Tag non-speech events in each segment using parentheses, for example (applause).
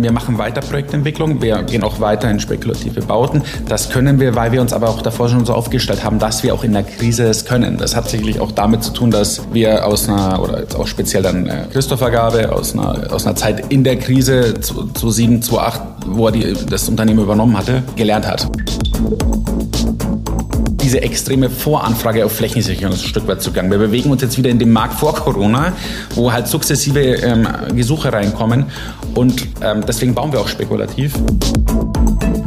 Wir machen weiter Projektentwicklung, wir gehen auch weiter in spekulative Bauten. Das können wir, weil wir uns aber auch davor schon so aufgestellt haben, dass wir auch in der Krise es können. Das hat sicherlich auch damit zu tun, dass wir aus einer, oder jetzt auch speziell dann äh, Christopher Gabe, aus einer, aus einer Zeit in der Krise 2007, 2008, wo er die, das Unternehmen übernommen hatte, gelernt hat diese extreme Voranfrage auf Flächensicherung ein Stück weit zugange. Wir bewegen uns jetzt wieder in den Markt vor Corona, wo halt sukzessive ähm, Gesuche reinkommen und ähm, deswegen bauen wir auch spekulativ.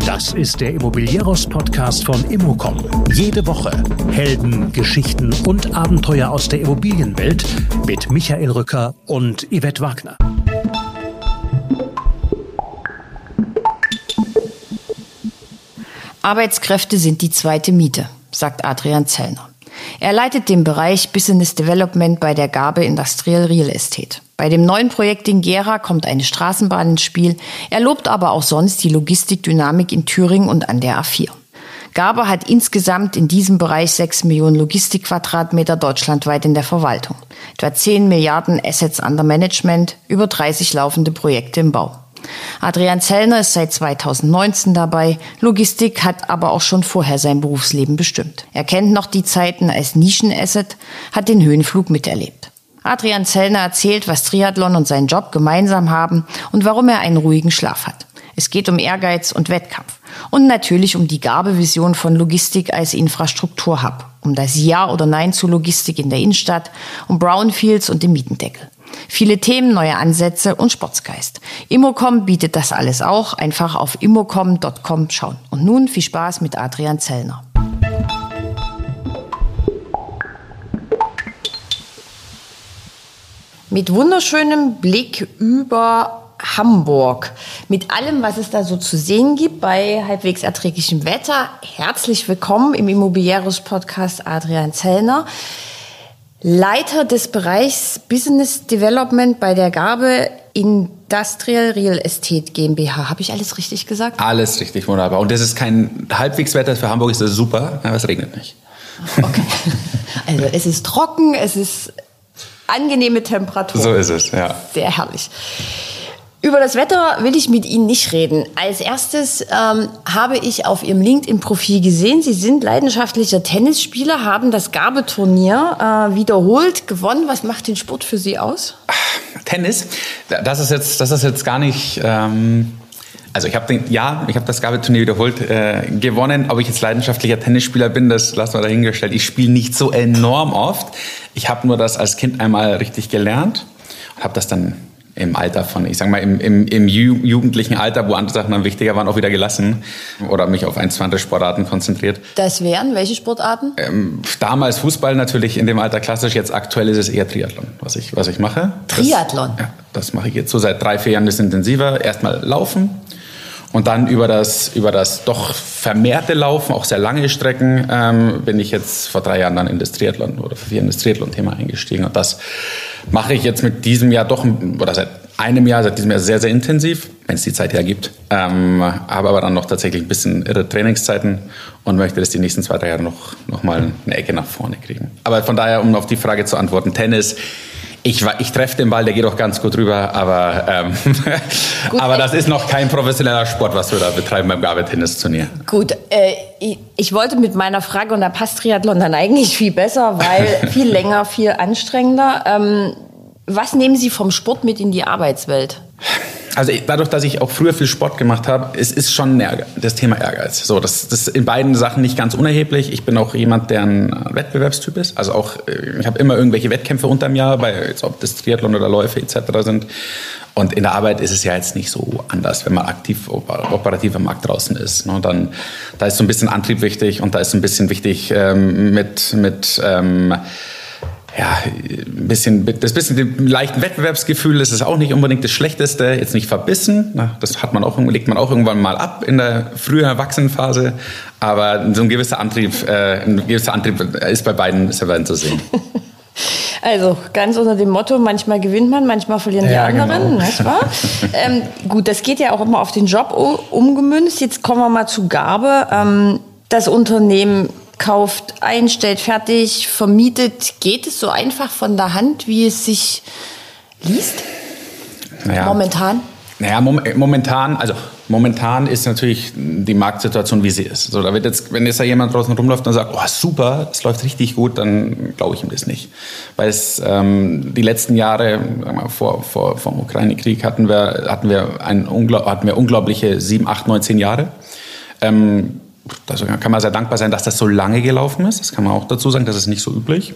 Das ist der Immobilieros-Podcast von Immocom. Jede Woche Helden, Geschichten und Abenteuer aus der Immobilienwelt mit Michael Rücker und Yvette Wagner. Arbeitskräfte sind die zweite Miete sagt Adrian Zellner. Er leitet den Bereich Business Development bei der Gabe Industrial Real Estate. Bei dem neuen Projekt in Gera kommt eine Straßenbahn ins Spiel. Er lobt aber auch sonst die Logistikdynamik in Thüringen und an der A4. Gabe hat insgesamt in diesem Bereich 6 Millionen Logistikquadratmeter deutschlandweit in der Verwaltung. Etwa 10 Milliarden Assets under Management, über 30 laufende Projekte im Bau. Adrian Zellner ist seit 2019 dabei. Logistik hat aber auch schon vorher sein Berufsleben bestimmt. Er kennt noch die Zeiten als Nischenasset, hat den Höhenflug miterlebt. Adrian Zellner erzählt, was Triathlon und sein Job gemeinsam haben und warum er einen ruhigen Schlaf hat. Es geht um Ehrgeiz und Wettkampf. Und natürlich um die Gabevision von Logistik als Infrastrukturhub. Um das Ja oder Nein zu Logistik in der Innenstadt, um Brownfields und den Mietendeckel. Viele Themen, neue Ansätze und Sportsgeist. Immocom bietet das alles auch. Einfach auf immocom.com schauen. Und nun viel Spaß mit Adrian Zellner. Mit wunderschönem Blick über Hamburg. Mit allem, was es da so zu sehen gibt bei halbwegs erträglichem Wetter. Herzlich willkommen im Immobilieros Podcast Adrian Zellner. Leiter des Bereichs Business Development bei der Gabe Industrial Real Estate GmbH. Habe ich alles richtig gesagt? Alles richtig, wunderbar. Und das ist kein Halbwegswetter für Hamburg, ist das super, aber es regnet nicht. Okay. (laughs) Also es ist trocken, es ist angenehme Temperatur. So ist es, ja. Sehr herrlich. Über das Wetter will ich mit Ihnen nicht reden. Als erstes ähm, habe ich auf Ihrem LinkedIn-Profil gesehen, Sie sind leidenschaftlicher Tennisspieler, haben das Gabeturnier äh, wiederholt gewonnen. Was macht den Sport für Sie aus? Tennis, das ist jetzt, das ist jetzt gar nicht. Ähm also ich habe ja, ich habe das Gabeturnier wiederholt äh, gewonnen. Ob ich jetzt leidenschaftlicher Tennisspieler bin, das lassen wir dahingestellt. Ich spiele nicht so enorm oft. Ich habe nur das als Kind einmal richtig gelernt und habe das dann im Alter von, ich sag mal, im, im, im jugendlichen Alter, wo andere Sachen dann wichtiger waren, auch wieder gelassen oder mich auf ein, zwei andere Sportarten konzentriert. Das wären welche Sportarten? Ähm, damals Fußball natürlich in dem Alter klassisch, jetzt aktuell ist es eher Triathlon, was ich, was ich mache. Triathlon? Das, ja, das mache ich jetzt so seit drei, vier Jahren bisschen intensiver. Erstmal laufen, und dann über das, über das doch vermehrte Laufen, auch sehr lange Strecken, ähm, bin ich jetzt vor drei Jahren dann in das Triathlon oder für vier in das Triathlon-Thema eingestiegen. Und das mache ich jetzt mit diesem Jahr doch, oder seit einem Jahr, seit diesem Jahr sehr, sehr intensiv, wenn es die Zeit hergibt. Ähm, habe aber dann noch tatsächlich ein bisschen irre Trainingszeiten und möchte das die nächsten zwei, drei Jahre noch, noch mal eine Ecke nach vorne kriegen. Aber von daher, um auf die Frage zu antworten, Tennis ich, ich treffe den Ball, der geht auch ganz gut rüber, aber, ähm, (laughs) gut, aber das ist noch kein professioneller Sport, was wir da betreiben beim Gabe-Tennis-Turnier. Gut, äh, ich, ich, wollte mit meiner Frage, und da passt Triathlon dann eigentlich viel besser, weil (laughs) viel länger, viel anstrengender. Ähm, was nehmen Sie vom Sport mit in die Arbeitswelt? Also dadurch, dass ich auch früher viel Sport gemacht habe, es ist schon das Thema Ehrgeiz. So, das, das ist in beiden Sachen nicht ganz unerheblich. Ich bin auch jemand, der ein Wettbewerbstyp ist. Also auch, äh, ich habe immer irgendwelche Wettkämpfe unterm Jahr, bei, jetzt ob das Triathlon oder Läufe etc. sind. Und in der Arbeit ist es ja jetzt nicht so anders, wenn man aktiv operativ am Markt draußen ist. Ne? Dann, da ist so ein bisschen Antrieb wichtig und da ist so ein bisschen wichtig ähm, mit, mit ähm, ja, ein bisschen, das bisschen dem leichten Wettbewerbsgefühl ist es auch nicht unbedingt das Schlechteste. Jetzt nicht verbissen, das hat man auch, legt man auch irgendwann mal ab in der frühen Erwachsenenphase. Aber so ein gewisser Antrieb, äh, ein gewisser Antrieb ist bei beiden, ist bei beiden zu sehen. (laughs) Also ganz unter dem Motto, manchmal gewinnt man, manchmal verlieren ja, die anderen, genau. nicht wahr? (laughs) ähm, gut, das geht ja auch immer auf den Job umgemünzt. Jetzt kommen wir mal zu Gabe. Ähm, das Unternehmen kauft, einstellt, fertig, vermietet. Geht es so einfach von der Hand, wie es sich liest? Naja. Momentan? Naja, mom momentan, also momentan ist natürlich die Marktsituation, wie sie ist. So, da wird jetzt, wenn jetzt da jemand draußen rumläuft und sagt, oh super, es läuft richtig gut, dann glaube ich ihm das nicht. Weil es ähm, die letzten Jahre mal, vor, vor vom Ukraine-Krieg hatten wir hatten wir ein hatten wir unglaubliche sieben, acht, neun, zehn Jahre. Ähm, also kann man sehr dankbar sein, dass das so lange gelaufen ist. Das kann man auch dazu sagen, das ist nicht so üblich.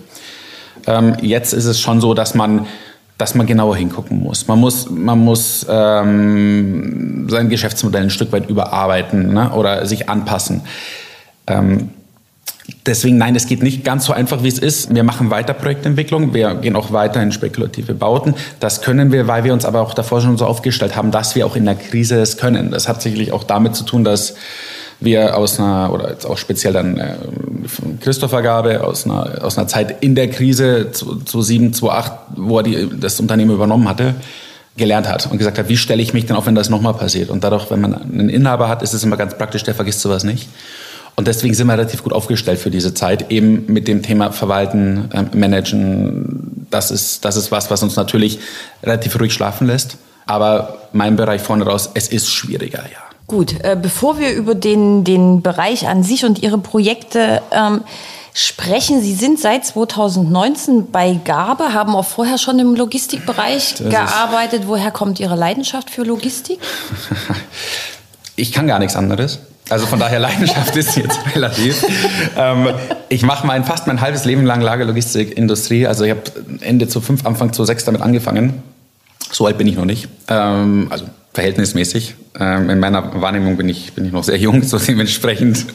Ähm, jetzt ist es schon so, dass man dass man genauer hingucken muss. Man muss, man muss ähm, sein Geschäftsmodell ein Stück weit überarbeiten ne? oder sich anpassen. Ähm, deswegen, nein, es geht nicht ganz so einfach, wie es ist. Wir machen weiter Projektentwicklung, wir gehen auch weiter in spekulative Bauten. Das können wir, weil wir uns aber auch davor schon so aufgestellt haben, dass wir auch in der Krise es können. Das hat sicherlich auch damit zu tun, dass wir aus einer, oder jetzt auch speziell dann äh, Christopher Gabe, aus einer, aus einer Zeit in der Krise 2007, 2008, wo er die, das Unternehmen übernommen hatte, gelernt hat und gesagt hat, wie stelle ich mich denn auf, wenn das nochmal passiert? Und dadurch, wenn man einen Inhaber hat, ist es immer ganz praktisch, der vergisst sowas nicht. Und deswegen sind wir relativ gut aufgestellt für diese Zeit, eben mit dem Thema Verwalten, äh, Managen. Das ist, das ist was, was uns natürlich relativ ruhig schlafen lässt. Aber mein Bereich vorne raus, es ist schwieriger, ja. Gut, äh, bevor wir über den, den Bereich an sich und Ihre Projekte ähm, sprechen, Sie sind seit 2019 bei Garbe, haben auch vorher schon im Logistikbereich das gearbeitet. Woher kommt Ihre Leidenschaft für Logistik? (laughs) Ich kann gar nichts anderes. Also von daher Leidenschaft ist jetzt (laughs) relativ. Ähm, ich mache mein fast mein halbes Leben lang Lagerlogistikindustrie. Also ich habe Ende zu fünf, Anfang zu sechs damit angefangen. So alt bin ich noch nicht. Ähm, also verhältnismäßig. Ähm, in meiner Wahrnehmung bin ich, bin ich noch sehr jung, (laughs) so dementsprechend.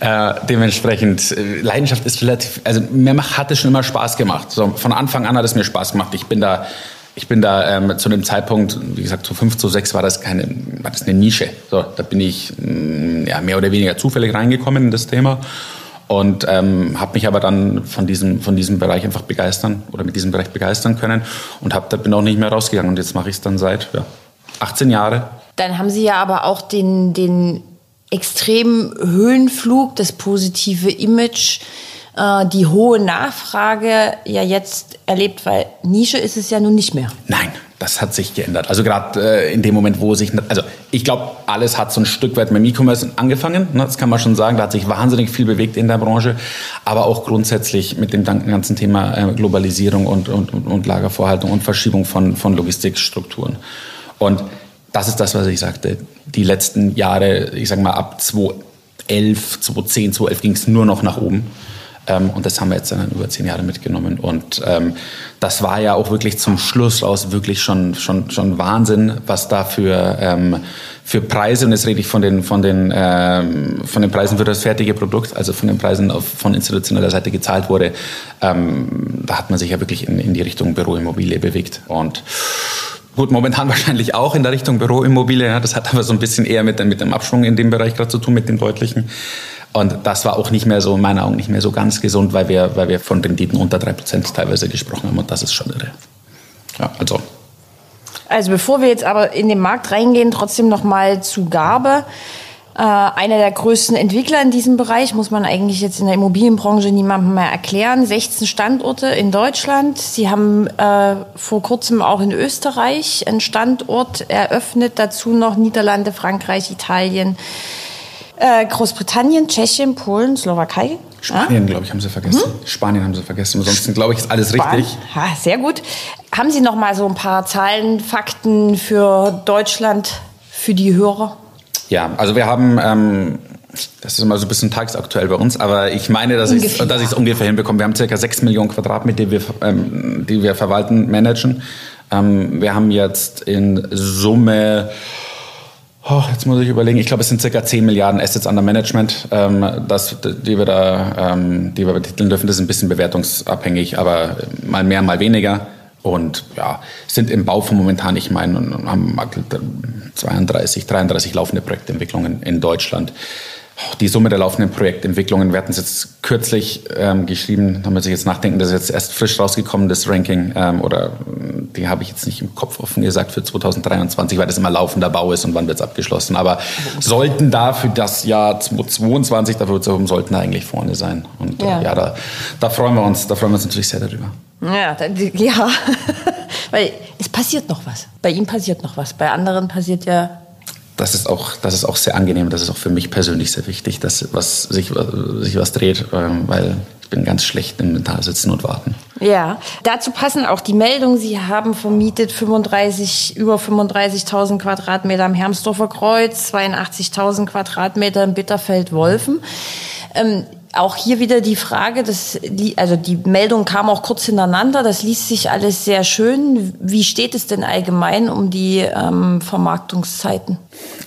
Äh, dementsprechend, äh, Leidenschaft ist relativ, also mir macht, hat es schon immer Spaß gemacht. So, von Anfang an hat es mir Spaß gemacht. Ich bin da, ich bin da ähm, zu dem Zeitpunkt, wie gesagt, zu fünf, zu sechs war das keine, war das eine Nische. So, da bin ich mh, mm, ja, mehr oder weniger zufällig reingekommen in das Thema und ähm, habe mich aber dann von diesem, von diesem Bereich einfach begeistern oder mit diesem Bereich begeistern können und hab, da bin auch nicht mehr rausgegangen und jetzt mache ich es dann seit ja, 18 Jahre. Dann haben Sie ja aber auch den, den extremen Höhenflug, das positive Image, äh, die hohe Nachfrage ja jetzt erlebt, weil Nische ist es ja nun nicht mehr. Nein, das hat sich geändert. Also gerade äh, in dem Moment, wo sich, also ich glaube, alles hat so ein Stück weit mit E-Commerce angefangen. Ne? Das kann man schon sagen. Da hat sich wahnsinnig viel bewegt in der Branche, aber auch grundsätzlich mit dem ganzen Thema äh, Globalisierung und, und, und Lagervorhaltung und Verschiebung von, von Logistikstrukturen. Und das ist das, was ich sagte. Die letzten Jahre, ich sage mal ab 2011, 2010, 2011 ging es nur noch nach oben. Ähm, und das haben wir jetzt dann über zehn Jahre mitgenommen. Und ähm, das war ja auch wirklich zum Schluss aus wirklich schon, schon, schon Wahnsinn, was da für, ähm, für Preise, und jetzt rede ich von den, von, den, ähm, von den Preisen für das fertige Produkt, also von den Preisen auf, von institutioneller Seite gezahlt wurde. Ähm, da hat man sich ja wirklich in, in die Richtung Büroimmobilie bewegt. Und Gut, momentan (laughs) wahrscheinlich auch in der Richtung Büroimmobilie. Ja, das hat aber so ein bisschen eher mit, mit dem Abschwung in dem Bereich gerade zu tun, mit dem deutlichen. Und das war auch nicht mehr so, in meinen Augen, nicht mehr so ganz gesund, weil wir, weil wir von Renditen unter drei Prozent teilweise gesprochen haben. Und das ist schon irre. Ja, also. Also bevor wir jetzt aber in den Markt reingehen, trotzdem noch mal zu Gabe. Äh, einer der größten Entwickler in diesem Bereich, muss man eigentlich jetzt in der Immobilienbranche niemandem mehr erklären. 16 Standorte in Deutschland. Sie haben äh, vor kurzem auch in Österreich einen Standort eröffnet, dazu noch Niederlande, Frankreich, Italien, äh, Großbritannien, Tschechien, Polen, Slowakei. Spanien, ja? glaube ich, haben Sie vergessen. Hm? Spanien haben Sie vergessen. Ansonsten, glaube ich, ist alles Span richtig. Ha, sehr gut. Haben Sie noch mal so ein paar Zahlen, Fakten für Deutschland, für die Hörer? Ja, also wir haben, ähm, das ist immer so ein bisschen tagesaktuell bei uns, aber ich meine, dass ich es ungefähr hinbekomme. Wir haben circa 6 Millionen Quadratmeter, die wir, ähm, die wir verwalten, managen. Ähm, wir haben jetzt in Summe Oh, jetzt muss ich überlegen. Ich glaube, es sind circa 10 Milliarden Assets under Management, ähm, das, die wir da, ähm, die wir betiteln dürfen. Das ist ein bisschen bewertungsabhängig, aber mal mehr, mal weniger. Und ja, sind im Bau von momentan, ich meine, haben 32, 33 laufende Projektentwicklungen in Deutschland. Die Summe der laufenden Projektentwicklungen, wir hatten es jetzt kürzlich ähm, geschrieben, da muss ich jetzt nachdenken, das ist jetzt erst frisch rausgekommen, das Ranking, ähm, oder die habe ich jetzt nicht im Kopf offen gesagt für 2023, weil das immer laufender Bau ist und wann wird es abgeschlossen. Aber sollten da für das Jahr 2022, dafür sollten da eigentlich vorne sein. Und äh, ja, ja da, da freuen wir uns, da freuen wir uns natürlich sehr darüber. Ja, (laughs) ja, (laughs) Weil es passiert noch was. Bei ihm passiert noch was. Bei anderen passiert ja das ist auch, das ist auch sehr angenehm. Das ist auch für mich persönlich sehr wichtig, dass was, sich, sich was dreht, ähm, weil ich bin ganz schlecht im Mental sitzen und warten. Ja, dazu passen auch die Meldungen. Sie haben vermietet 35, über 35.000 Quadratmeter am Hermsdorfer Kreuz, 82.000 Quadratmeter im Bitterfeld-Wolfen. Ähm, auch hier wieder die Frage, dass die, also die Meldung kam auch kurz hintereinander, das liest sich alles sehr schön. Wie steht es denn allgemein um die ähm, Vermarktungszeiten?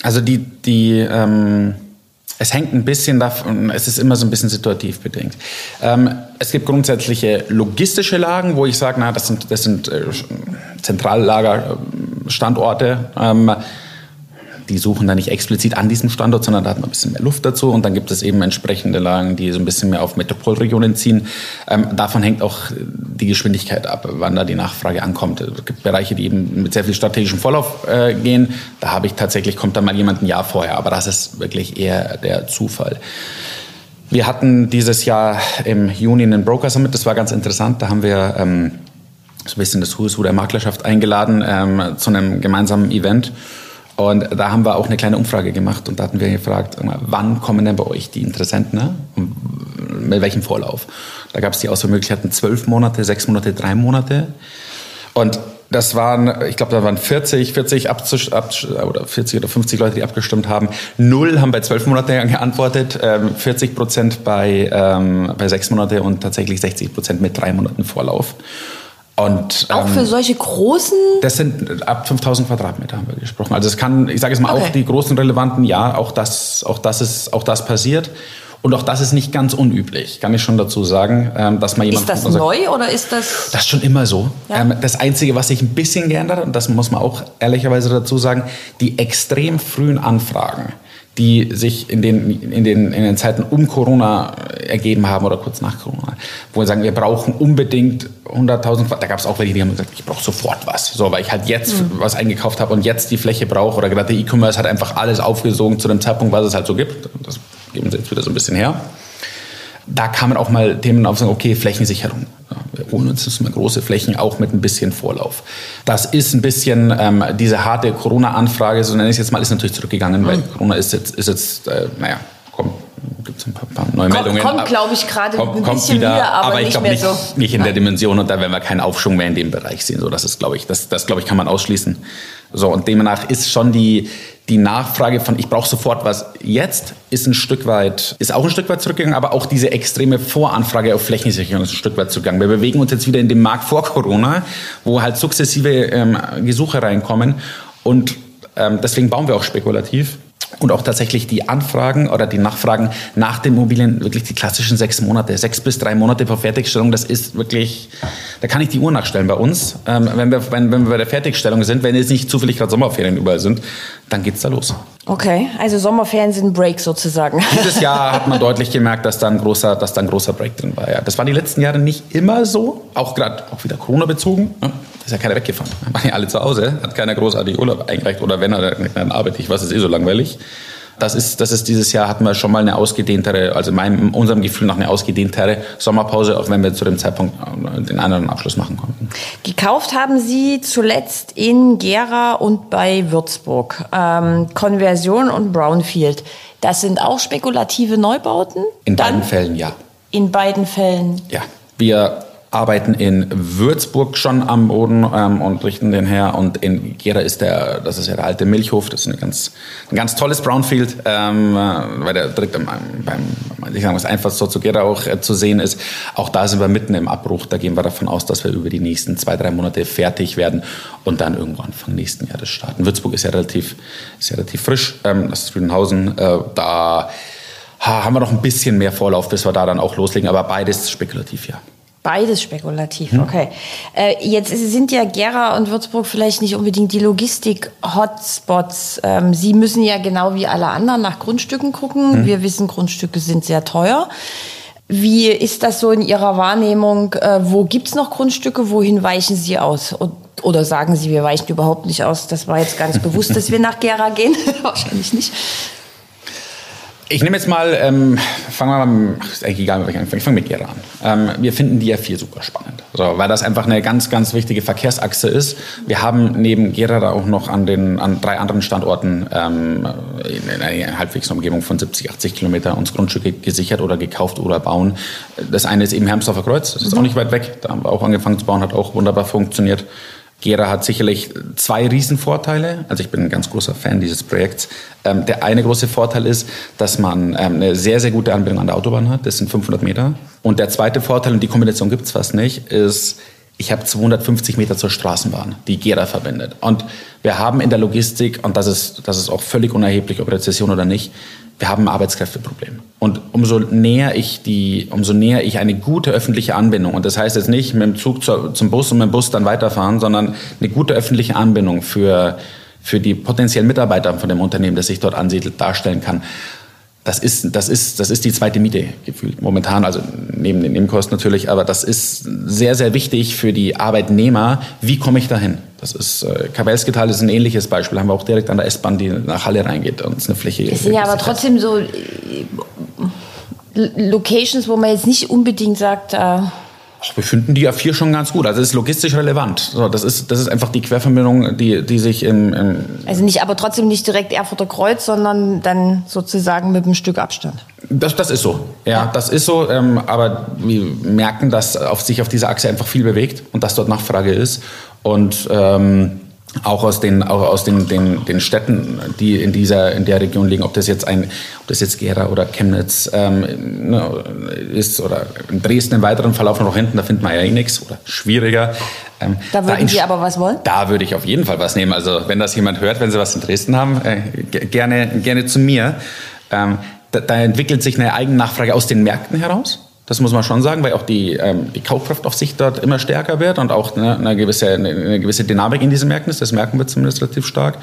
Also die, die ähm, es hängt ein bisschen davon, es ist immer so ein bisschen situativ bedingt. Ähm, es gibt grundsätzliche logistische Lagen, wo ich sage, na, das sind, das sind äh, Zentrallagerstandorte. Ähm, die suchen da nicht explizit an diesem Standort, sondern da hat man ein bisschen mehr Luft dazu. Und dann gibt es eben entsprechende Lagen, die so ein bisschen mehr auf Metropolregionen ziehen. Ähm, davon hängt auch die Geschwindigkeit ab, wann da die Nachfrage ankommt. Es gibt Bereiche, die eben mit sehr viel strategischem Vorlauf äh, gehen. Da habe ich tatsächlich, kommt da mal jemand ein Jahr vorher. Aber das ist wirklich eher der Zufall. Wir hatten dieses Jahr im Juni einen Broker Summit. Das war ganz interessant. Da haben wir ähm, so ein bisschen das Who der Maklerschaft eingeladen ähm, zu einem gemeinsamen Event. Und da haben wir auch eine kleine Umfrage gemacht und da hatten wir gefragt, wann kommen denn bei euch die Interessenten ne? mit welchem Vorlauf? Da gab es die Auswahlmöglichkeiten zwölf Monate, sechs Monate, drei Monate. Und das waren, ich glaube, da waren 40, 40 abzusch, absch, oder 40 oder 50 Leute, die abgestimmt haben. Null haben bei zwölf Monaten geantwortet, 40 ähm, Prozent bei, ähm, bei sechs Monate und tatsächlich 60 Prozent mit drei Monaten Vorlauf. Und, auch ähm, für solche großen? Das sind ab 5000 Quadratmeter haben wir gesprochen. Also es kann, ich sage jetzt mal, okay. auch die großen relevanten, ja, auch das, auch das ist, auch das passiert. Und auch das ist nicht ganz unüblich, kann ich schon dazu sagen, ähm, dass man jemand. Ist das neu oder ist das? Das ist schon immer so. Ja. Ähm, das Einzige, was sich ein bisschen geändert hat, und das muss man auch ehrlicherweise dazu sagen, die extrem frühen Anfragen die sich in den, in, den, in den Zeiten um Corona ergeben haben oder kurz nach Corona, wo wir sagen, wir brauchen unbedingt 100.000, da gab es auch welche, die haben gesagt, ich brauche sofort was, so, weil ich halt jetzt mhm. was eingekauft habe und jetzt die Fläche brauche oder gerade der E-Commerce hat einfach alles aufgesogen zu dem Zeitpunkt, was es halt so gibt. Das geben sie jetzt wieder so ein bisschen her da kamen auch mal Themen auf, okay, Flächensicherung. Mal große Flächen auch mit ein bisschen Vorlauf. Das ist ein bisschen ähm, diese harte Corona-Anfrage, so nenne ich es jetzt mal, ist natürlich zurückgegangen, mhm. weil Corona ist jetzt, ist jetzt äh, naja, kommt, gibt es ein paar, neue Meldungen. Kommt, glaube ich, gerade ein bisschen wieder, wieder aber, aber ich glaube nicht, so. nicht in der Dimension und da werden wir keinen Aufschwung mehr in dem Bereich sehen. So, das ist, glaube ich, das, das glaube ich, kann man ausschließen. So, und demnach ist schon die, die Nachfrage von ich brauche sofort was jetzt ist ein Stück weit, ist auch ein Stück weit zurückgegangen, aber auch diese extreme Voranfrage auf Flächensicherung ist ein Stück weit zurückgegangen. Wir bewegen uns jetzt wieder in den Markt vor Corona, wo halt sukzessive ähm, Gesuche reinkommen und ähm, deswegen bauen wir auch spekulativ und auch tatsächlich die Anfragen oder die Nachfragen nach den Immobilien wirklich die klassischen sechs Monate, sechs bis drei Monate vor Fertigstellung, das ist wirklich, da kann ich die Uhr nachstellen bei uns. Ähm, wenn, wir, wenn, wenn wir bei der Fertigstellung sind, wenn jetzt nicht zufällig gerade Sommerferien überall sind, dann geht's da los. Okay, also ein Break sozusagen. (laughs) Dieses Jahr hat man deutlich gemerkt, dass da ein großer, dass da ein großer Break drin war. Ja. Das war die letzten Jahre nicht immer so, auch gerade auch wieder Corona bezogen. Ne? Da ist ja keiner weggefahren. Da waren ja alle zu Hause, hat keiner großartig Urlaub eingereicht oder wenn er, dann arbeite ich, was ist eh so langweilig. Das ist, das ist dieses Jahr hatten wir schon mal eine ausgedehntere, also in meinem, unserem Gefühl nach eine ausgedehntere Sommerpause, auch wenn wir zu dem Zeitpunkt äh, den anderen Abschluss machen konnten. Gekauft haben Sie zuletzt in Gera und bei Würzburg. Ähm, Konversion und Brownfield. Das sind auch spekulative Neubauten? In beiden Dann, Fällen ja. In beiden Fällen? Ja. Wir arbeiten in Würzburg schon am Boden ähm, und richten den her. Und in Gera ist der, das ist ja der alte Milchhof, das ist ein ganz, ein ganz tolles Brownfield, ähm, äh, weil der direkt beim, beim ich sage was einfach so zu Gera auch äh, zu sehen ist. Auch da sind wir mitten im Abbruch. Da gehen wir davon aus, dass wir über die nächsten zwei, drei Monate fertig werden und dann irgendwann Anfang nächsten Jahres starten. Würzburg ist ja relativ, ist ja relativ frisch. Ähm, das ist Friedenhausen. Äh, da haben wir noch ein bisschen mehr Vorlauf, bis wir da dann auch loslegen. Aber beides spekulativ, ja. Beides spekulativ, hm. okay. Äh, jetzt sind ja Gera und Würzburg vielleicht nicht unbedingt die Logistik-Hotspots. Ähm, Sie müssen ja genau wie alle anderen nach Grundstücken gucken. Hm. Wir wissen, Grundstücke sind sehr teuer. Wie ist das so in Ihrer Wahrnehmung? Äh, wo gibt's noch Grundstücke? Wohin weichen Sie aus? Und, oder sagen Sie, wir weichen überhaupt nicht aus? Das war jetzt ganz bewusst, dass wir (laughs) nach Gera gehen. (laughs) Wahrscheinlich nicht. Ich nehme jetzt mal, ähm, fangen wir mal, ach, ist eigentlich egal, ich fange mit Gera an. Ähm, wir finden die ja vier super spannend. So, weil das einfach eine ganz, ganz wichtige Verkehrsachse ist. Wir haben neben Gera da auch noch an den an drei anderen Standorten ähm, in einer halbwegs Umgebung von 70, 80 Kilometer uns Grundstücke gesichert oder gekauft oder bauen. Das eine ist eben Hermsdorfer Kreuz, das ist auch nicht weit weg. Da haben wir auch angefangen zu bauen, hat auch wunderbar funktioniert. Gera hat sicherlich zwei Riesenvorteile. Also ich bin ein ganz großer Fan dieses Projekts. Ähm, der eine große Vorteil ist, dass man ähm, eine sehr, sehr gute Anbindung an der Autobahn hat. Das sind 500 Meter. Und der zweite Vorteil, und die Kombination gibt es fast nicht, ist, ich habe 250 Meter zur Straßenbahn, die Gera verbindet. Und wir haben in der Logistik, und das ist, das ist auch völlig unerheblich, ob Rezession oder nicht, wir haben ein Arbeitskräfteproblem. Und umso näher ich die, umso näher ich eine gute öffentliche Anbindung, und das heißt jetzt nicht mit dem Zug zur, zum Bus und mit dem Bus dann weiterfahren, sondern eine gute öffentliche Anbindung für, für die potenziellen Mitarbeiter von dem Unternehmen, das sich dort ansiedelt, darstellen kann das ist, das ist, das ist die zweite Miete gefühlt momentan, also neben den Nebenkosten natürlich, aber das ist sehr, sehr wichtig für die Arbeitnehmer. Wie komme ich dahin? Das ist, äh, Kabelsgetal ist ein ähnliches Beispiel, haben wir auch direkt an der S-Bahn, die nach Halle reingeht und es eine Fläche. Sind ja aber trotzdem so äh, Locations, wo man jetzt nicht unbedingt sagt, äh Ach, wir finden die A4 schon ganz gut. Also es ist logistisch relevant. So, das, ist, das ist einfach die Querverbindung, die, die sich im, im Also nicht, aber trotzdem nicht direkt Erfurter Kreuz, sondern dann sozusagen mit einem Stück Abstand. Das, das ist so. Ja, ja. das ist so. Ähm, aber wir merken, dass auf sich auf dieser Achse einfach viel bewegt und dass dort Nachfrage ist. Und ähm, auch aus den, auch aus den, den, den Städten, die in dieser, in der Region liegen, ob das jetzt ein, ob das jetzt Gera oder Chemnitz ähm, ne, ist oder in Dresden im weiteren Verlauf noch hinten, da findet man ja eh nichts oder schwieriger. Ähm, da würden da Sie aber was wollen? Da würde ich auf jeden Fall was nehmen. Also wenn das jemand hört, wenn Sie was in Dresden haben, äh, gerne, gerne zu mir. Ähm, da, da entwickelt sich eine Eigennachfrage aus den Märkten heraus. Das muss man schon sagen, weil auch die, ähm, die Kaufkraft auf sich dort immer stärker wird und auch eine, eine, gewisse, eine gewisse Dynamik in diesen Märkten ist. Das merken wir zumindest relativ stark.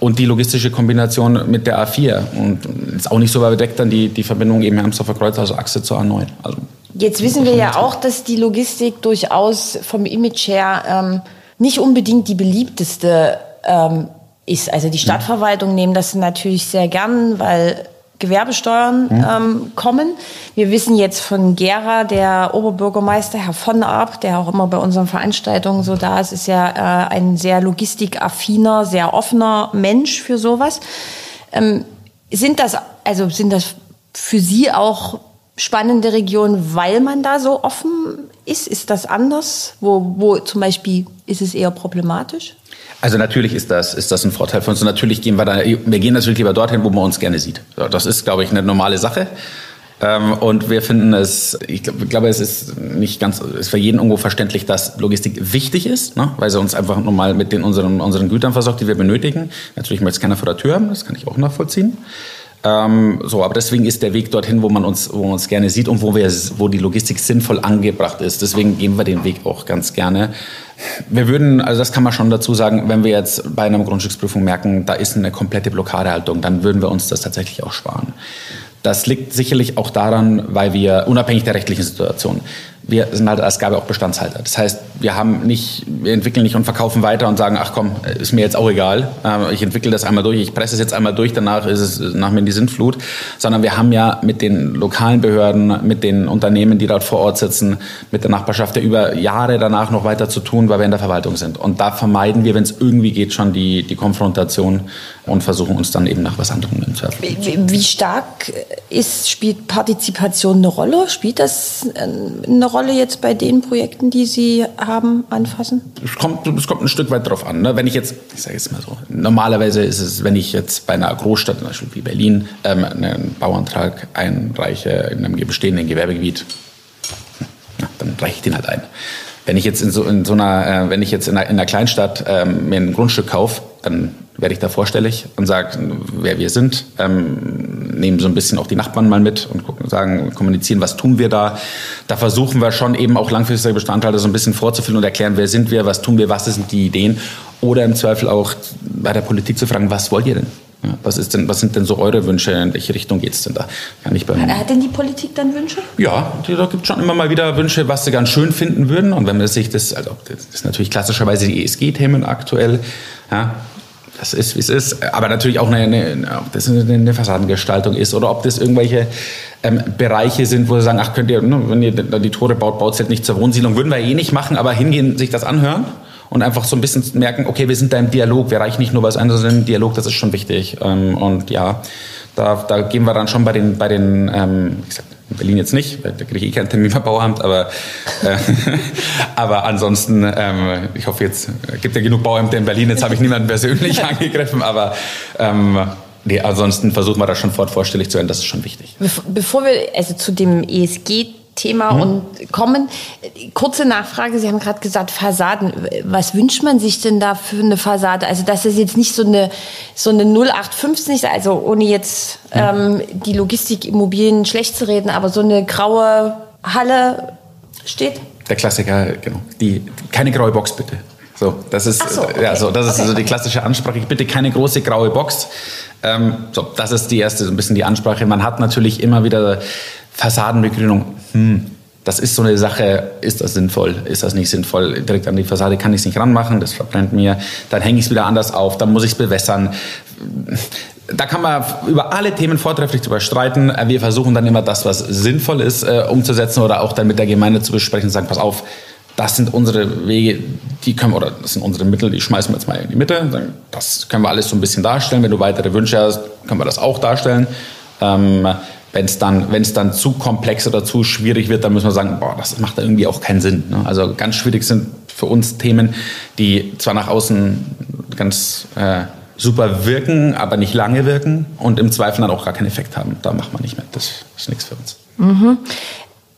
Und die logistische Kombination mit der A4. Und ist auch nicht so weit weg dann die, die Verbindung eben Hermsdorfer Kreuz, also Achse zur A9. Also, Jetzt wissen wir ja auch, dass die Logistik durchaus vom Image her ähm, nicht unbedingt die beliebteste ähm, ist. Also die Stadtverwaltung nehmen das natürlich sehr gern, weil Gewerbesteuern mhm. ähm, kommen. Wir wissen jetzt von Gera, der Oberbürgermeister, Herr von Arp, der auch immer bei unseren Veranstaltungen so da ist, ist ja äh, ein sehr logistikaffiner, sehr offener Mensch für sowas. Ähm, sind das, also sind das für Sie auch spannende Regionen, weil man da so offen ist? Ist das anders? Wo, wo zum Beispiel ist es eher problematisch? Also natürlich ist das, ist das ein Vorteil für uns. Und natürlich gehen wir da, wir gehen natürlich lieber dorthin, wo man uns gerne sieht. Das ist, glaube ich, eine normale Sache. Ähm, und wir finden es, ich glaube, es ist nicht ganz, ist für jeden irgendwo verständlich, dass Logistik wichtig ist, ne? weil sie uns einfach normal mit den unseren, unseren Gütern versorgt, die wir benötigen. Natürlich möchte es keiner vor der Tür haben, das kann ich auch nachvollziehen. Ähm, so, aber deswegen ist der Weg dorthin, wo man uns, wo man uns gerne sieht und wo wir, wo die Logistik sinnvoll angebracht ist. Deswegen gehen wir den Weg auch ganz gerne. Wir würden, also das kann man schon dazu sagen, wenn wir jetzt bei einer Grundstücksprüfung merken, da ist eine komplette Blockadehaltung, dann würden wir uns das tatsächlich auch sparen. Das liegt sicherlich auch daran, weil wir unabhängig der rechtlichen Situation wir sind halt als Gabe auch Bestandshalter. Das heißt, wir haben nicht, wir entwickeln nicht und verkaufen weiter und sagen, ach komm, ist mir jetzt auch egal. Ähm, ich entwickle das einmal durch, ich presse es jetzt einmal durch, danach ist es nach mir in die Sintflut. Sondern wir haben ja mit den lokalen Behörden, mit den Unternehmen, die dort vor Ort sitzen, mit der Nachbarschaft ja über Jahre danach noch weiter zu tun, weil wir in der Verwaltung sind. Und da vermeiden wir, wenn es irgendwie geht, schon die, die Konfrontation und versuchen uns dann eben nach was anderem zu wie, wie stark ist, spielt Partizipation eine Rolle? Spielt das eine Rolle? Rolle jetzt bei den Projekten, die Sie haben, anfassen? Es kommt, es kommt ein Stück weit drauf an. Ne? Wenn ich jetzt, ich sage jetzt mal so, normalerweise ist es, wenn ich jetzt bei einer Großstadt, zum Beispiel wie Berlin, ähm, einen Bauantrag einreiche in einem bestehenden Gewerbegebiet, na, dann reiche ich den halt ein. Wenn ich jetzt in so, in so einer, äh, wenn ich jetzt in einer, in einer Kleinstadt ähm, mir ein Grundstück kaufe, dann werde ich da vorstellig und sage, wer wir sind, ähm, nehmen so ein bisschen auch die Nachbarn mal mit und gucken, sagen, kommunizieren, was tun wir da. Da versuchen wir schon eben auch langfristige Bestandteile so ein bisschen vorzufüllen und erklären, wer sind wir, was tun wir, was sind die Ideen. Oder im Zweifel auch bei der Politik zu fragen, was wollt ihr denn? Ja, was, ist denn, was sind denn so eure Wünsche? In welche Richtung geht es denn da? Kann ich beim Hat denn die Politik dann Wünsche? Ja, da gibt es schon immer mal wieder Wünsche, was sie ganz schön finden würden. Und wenn man sich das, also das ist natürlich klassischerweise die ESG-Themen aktuell, ja, das ist, wie es ist. Aber natürlich auch eine, eine, ob das eine, Fassadengestaltung ist oder ob das irgendwelche ähm, Bereiche sind, wo sie sagen, ach könnt ihr, ne, wenn ihr die Tore baut, baut es halt nicht zur Wohnsiedlung, würden wir eh nicht machen, aber hingehen, sich das anhören und einfach so ein bisschen merken, okay, wir sind da im Dialog, wir reichen nicht nur was ein, sondern im Dialog, das ist schon wichtig. Ähm, und ja, da, da gehen wir dann schon bei den, bei den ähm, ich sag, in Berlin jetzt nicht, weil da kriege ich eh keinen Termin beim Bauamt, aber, äh, (laughs) aber ansonsten, ähm, ich hoffe jetzt, es gibt ja genug Bauämter in Berlin, jetzt habe ich niemanden persönlich (laughs) angegriffen, aber ähm, nee, ansonsten versuchen wir da schon fort vorstellig zu werden, das ist schon wichtig. Bevor wir also zu dem ESG Thema mhm. und kommen. Kurze Nachfrage, Sie haben gerade gesagt Fassaden. Was wünscht man sich denn da für eine Fassade? Also dass es jetzt nicht so eine, so eine 0815 ist, also ohne jetzt mhm. ähm, die Logistikimmobilien schlecht zu reden, aber so eine graue Halle steht? Der Klassiker, genau. Die, keine graue Box bitte. So, das ist, so, okay. ja, so, das ist okay. also die klassische Ansprache. Ich bitte keine große graue Box. Ähm, so, das ist die erste, so ein bisschen die Ansprache. Man hat natürlich immer wieder Fassadenbegrünung, hm, das ist so eine Sache, ist das sinnvoll, ist das nicht sinnvoll? Direkt an die Fassade kann ich es nicht ranmachen, das verbrennt mir. Dann hänge ich es wieder anders auf, dann muss ich es bewässern. Da kann man über alle Themen vortrefflich drüber streiten. Wir versuchen dann immer das, was sinnvoll ist, äh, umzusetzen oder auch dann mit der Gemeinde zu besprechen und sagen, pass auf, das sind unsere Wege, die können oder das sind unsere Mittel, die schmeißen wir jetzt mal in die Mitte. Das können wir alles so ein bisschen darstellen. Wenn du weitere Wünsche hast, können wir das auch darstellen. Ähm, wenn es dann, wenn es dann zu komplex oder zu schwierig wird, dann müssen wir sagen, boah, das macht irgendwie auch keinen Sinn. Ne? Also ganz schwierig sind für uns Themen, die zwar nach außen ganz äh, super wirken, aber nicht lange wirken und im Zweifel dann auch gar keinen Effekt haben. Da macht man nicht mehr. Das ist nichts für uns. Mhm.